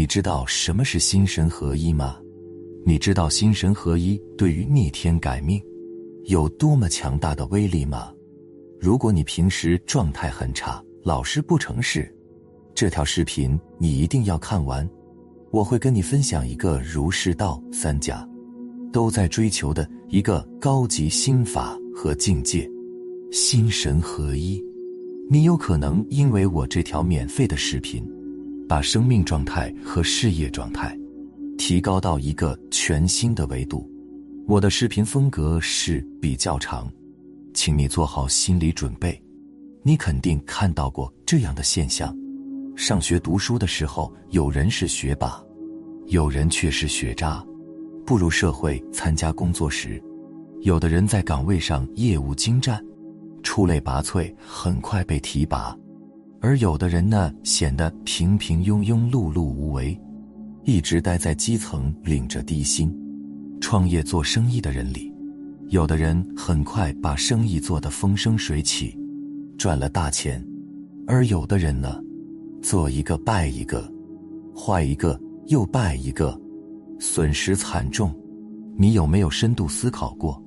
你知道什么是心神合一吗？你知道心神合一对于逆天改命有多么强大的威力吗？如果你平时状态很差，老是不成事，这条视频你一定要看完。我会跟你分享一个儒释道三家都在追求的一个高级心法和境界——心神合一。你有可能因为我这条免费的视频，把生命状态和事业状态提高到一个全新的维度。我的视频风格是比较长，请你做好心理准备。你肯定看到过这样的现象：上学读书的时候，有人是学霸，有人却是学渣；步入社会参加工作时，有的人在岗位上业务精湛。出类拔萃，很快被提拔；而有的人呢，显得平平庸庸、碌碌无为，一直待在基层，领着低薪。创业做生意的人里，有的人很快把生意做得风生水起，赚了大钱；而有的人呢，做一个败一个，坏一个又败一个，损失惨重。你有没有深度思考过？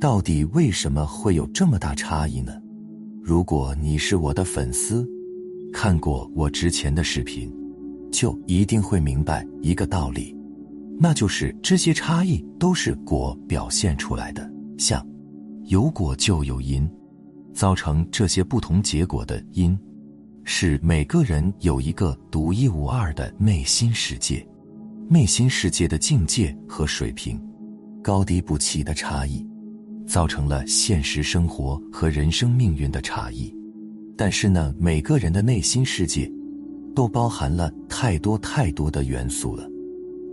到底为什么会有这么大差异呢？如果你是我的粉丝，看过我之前的视频，就一定会明白一个道理，那就是这些差异都是果表现出来的。像有果就有因，造成这些不同结果的因，是每个人有一个独一无二的内心世界，内心世界的境界和水平，高低不齐的差异。造成了现实生活和人生命运的差异，但是呢，每个人的内心世界都包含了太多太多的元素了。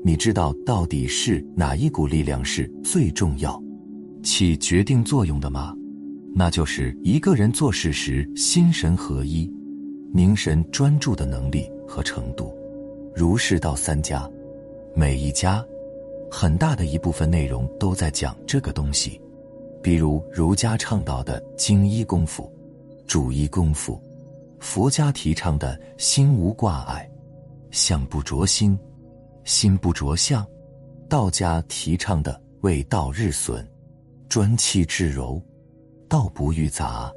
你知道到底是哪一股力量是最重要、起决定作用的吗？那就是一个人做事时心神合一、凝神专注的能力和程度。儒释道三家，每一家很大的一部分内容都在讲这个东西。比如儒家倡导的精一功夫、主一功夫，佛家提倡的心无挂碍、相不着心、心不着相，道家提倡的为道日损、专气致柔、道不欲杂，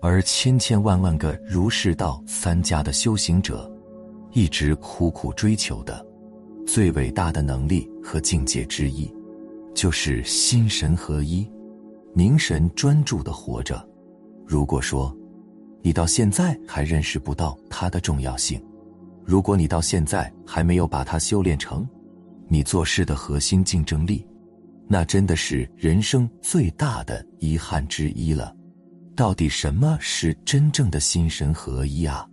而千千万万个儒释道三家的修行者，一直苦苦追求的最伟大的能力和境界之一，就是心神合一。凝神专注的活着。如果说，你到现在还认识不到它的重要性，如果你到现在还没有把它修炼成你做事的核心竞争力，那真的是人生最大的遗憾之一了。到底什么是真正的心神合一啊？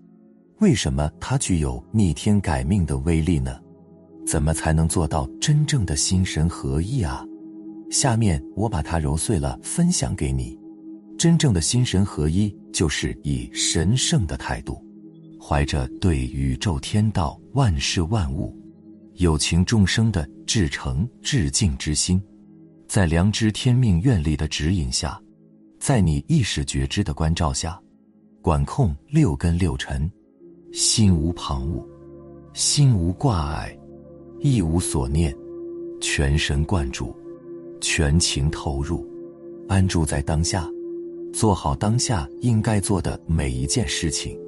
为什么它具有逆天改命的威力呢？怎么才能做到真正的心神合一啊？下面我把它揉碎了，分享给你。真正的心神合一，就是以神圣的态度，怀着对宇宙天道、万事万物、有情众生的至诚至敬之心，在良知、天命、愿力的指引下，在你意识觉知的关照下，管控六根六尘，心无旁骛，心无挂碍，意无所念，全神贯注。全情投入，安住在当下，做好当下应该做的每一件事情，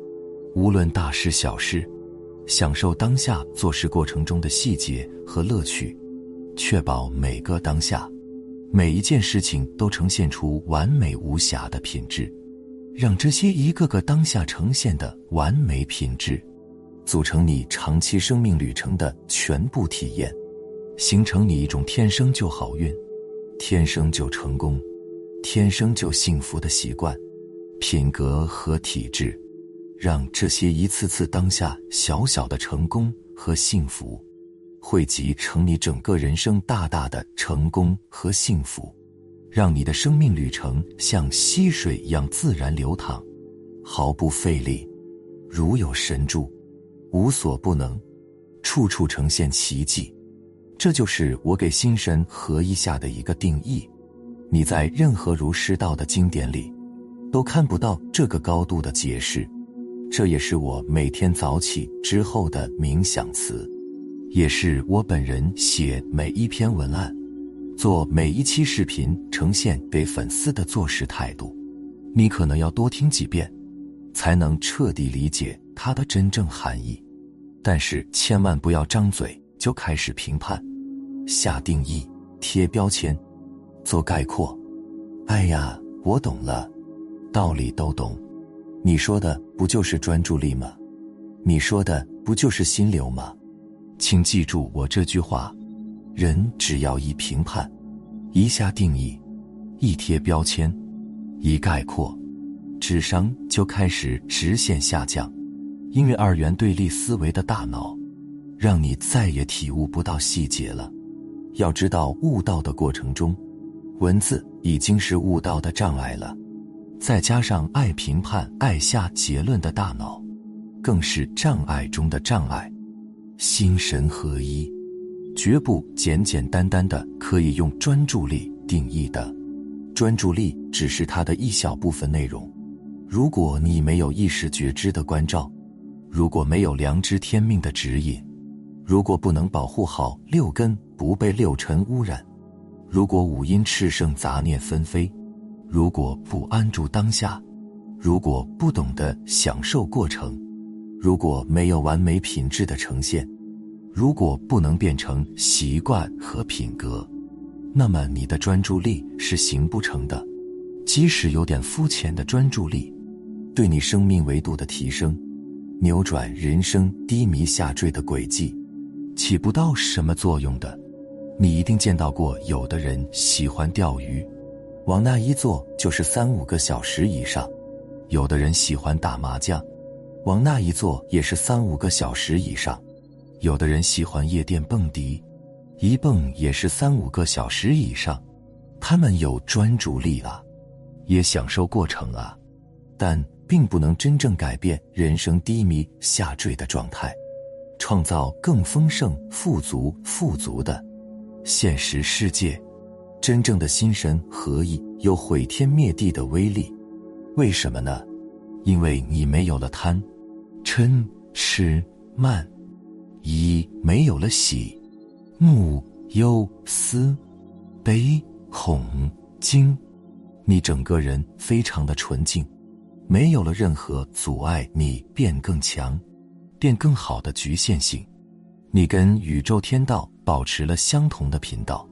无论大事小事，享受当下做事过程中的细节和乐趣，确保每个当下，每一件事情都呈现出完美无瑕的品质，让这些一个个当下呈现的完美品质，组成你长期生命旅程的全部体验，形成你一种天生就好运。天生就成功，天生就幸福的习惯、品格和体质，让这些一次次当下小小的成功和幸福，汇集成你整个人生大大的成功和幸福，让你的生命旅程像溪水一样自然流淌，毫不费力，如有神助，无所不能，处处呈现奇迹。这就是我给心神合一下的一个定义，你在任何儒释道的经典里，都看不到这个高度的解释。这也是我每天早起之后的冥想词。也是我本人写每一篇文案、做每一期视频呈现给粉丝的做事态度。你可能要多听几遍，才能彻底理解它的真正含义。但是千万不要张嘴就开始评判、下定义、贴标签、做概括。哎呀，我懂了，道理都懂。你说的不就是专注力吗？你说的不就是心流吗？请记住我这句话：人只要一评判、一下定义、一贴标签。一概括，智商就开始直线下降，因为二元对立思维的大脑，让你再也体悟不到细节了。要知道，悟道的过程中，文字已经是悟道的障碍了，再加上爱评判、爱下结论的大脑，更是障碍中的障碍。心神合一，绝不简简单单的可以用专注力定义的。专注力只是它的一小部分内容。如果你没有意识觉知的关照，如果没有良知天命的指引，如果不能保护好六根不被六尘污染，如果五阴炽盛杂念纷飞，如果不安住当下，如果不懂得享受过程，如果没有完美品质的呈现，如果不能变成习惯和品格。那么你的专注力是行不成的，即使有点肤浅的专注力，对你生命维度的提升、扭转人生低迷下坠的轨迹，起不到什么作用的。你一定见到过，有的人喜欢钓鱼，往那一坐就是三五个小时以上；有的人喜欢打麻将，往那一坐也是三五个小时以上；有的人喜欢夜店蹦迪。一蹦也是三五个小时以上，他们有专注力啊，也享受过程啊，但并不能真正改变人生低迷下坠的状态，创造更丰盛、富足、富足的现实世界。真正的心神合一有毁天灭地的威力，为什么呢？因为你没有了贪、嗔、痴、慢，一没有了喜。怒、忧、思、悲、恐、惊，你整个人非常的纯净，没有了任何阻碍你变更强、变更好的局限性。你跟宇宙天道保持了相同的频道，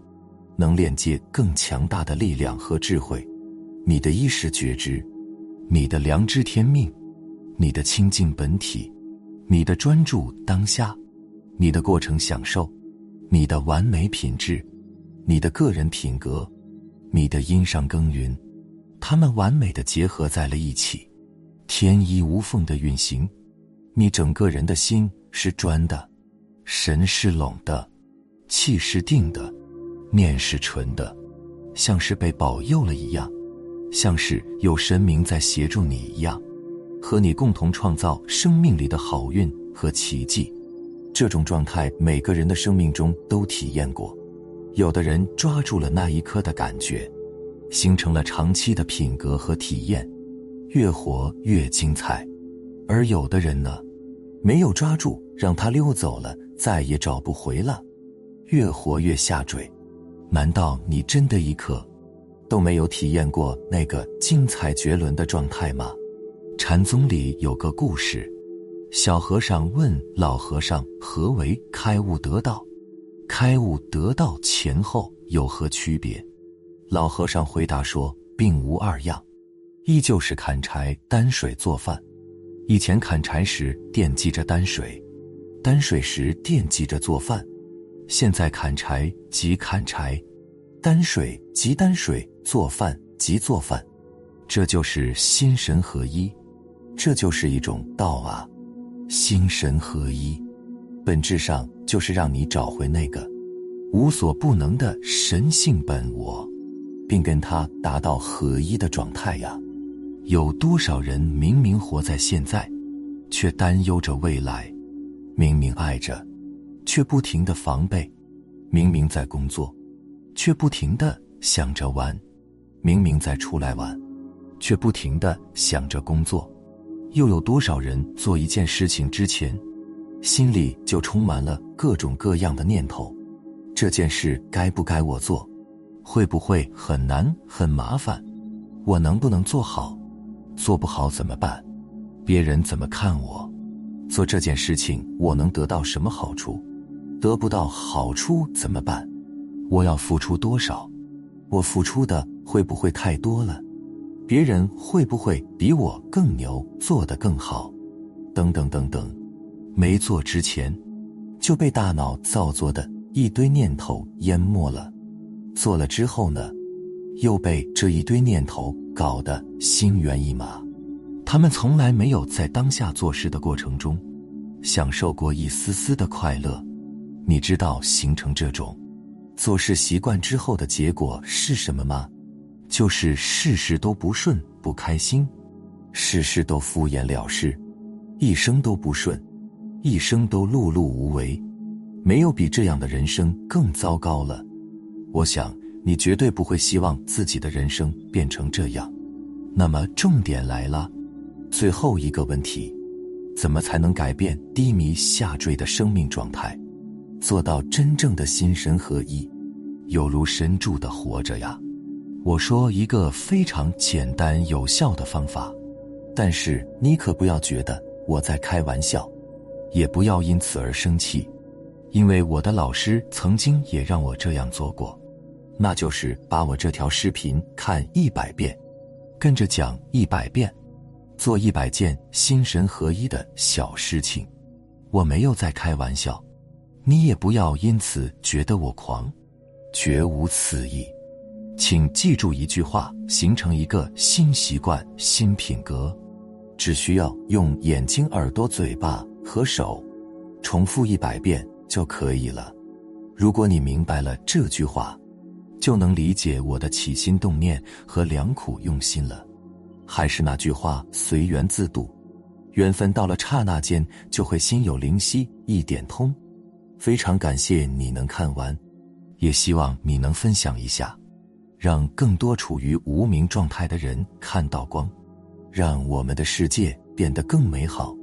能链接更强大的力量和智慧。你的意识觉知，你的良知天命，你的清净本体，你的专注当下，你的过程享受。你的完美品质，你的个人品格，你的因上耕耘，他们完美的结合在了一起，天衣无缝的运行。你整个人的心是专的，神是拢的，气是定的，念是纯的，像是被保佑了一样，像是有神明在协助你一样，和你共同创造生命里的好运和奇迹。这种状态，每个人的生命中都体验过。有的人抓住了那一刻的感觉，形成了长期的品格和体验，越活越精彩；而有的人呢，没有抓住，让他溜走了，再也找不回了，越活越下坠。难道你真的一刻都没有体验过那个精彩绝伦的状态吗？禅宗里有个故事。小和尚问老和尚：“何为开悟得道？开悟得道前后有何区别？”老和尚回答说：“并无二样，依旧是砍柴、担水做饭。以前砍柴时惦记着担水，担水时惦记着做饭；现在砍柴即砍柴，担水即担水，做饭即做饭。这就是心神合一，这就是一种道啊！”心神合一，本质上就是让你找回那个无所不能的神性本我，并跟他达到合一的状态呀。有多少人明明活在现在，却担忧着未来；明明爱着，却不停的防备；明明在工作，却不停的想着玩；明明在出来玩，却不停的想着工作。又有多少人做一件事情之前，心里就充满了各种各样的念头：这件事该不该我做？会不会很难很麻烦？我能不能做好？做不好怎么办？别人怎么看我？做这件事情我能得到什么好处？得不到好处怎么办？我要付出多少？我付出的会不会太多了？别人会不会比我更牛，做得更好？等等等等。没做之前，就被大脑造作的一堆念头淹没了；做了之后呢，又被这一堆念头搞得心猿意马。他们从来没有在当下做事的过程中，享受过一丝丝的快乐。你知道形成这种做事习惯之后的结果是什么吗？就是事事都不顺，不开心，事事都敷衍了事，一生都不顺。一生都碌碌无为，没有比这样的人生更糟糕了。我想你绝对不会希望自己的人生变成这样。那么重点来了，最后一个问题：怎么才能改变低迷下坠的生命状态，做到真正的心神合一，有如神助的活着呀？我说一个非常简单有效的方法，但是你可不要觉得我在开玩笑。也不要因此而生气，因为我的老师曾经也让我这样做过，那就是把我这条视频看一百遍，跟着讲一百遍，做一百件心神合一的小事情。我没有在开玩笑，你也不要因此觉得我狂，绝无此意。请记住一句话：形成一个新习惯、新品格，只需要用眼睛、耳朵、嘴巴。和手，重复一百遍就可以了。如果你明白了这句话，就能理解我的起心动念和良苦用心了。还是那句话，随缘自度，缘分到了刹那间就会心有灵犀一点通。非常感谢你能看完，也希望你能分享一下，让更多处于无名状态的人看到光，让我们的世界变得更美好。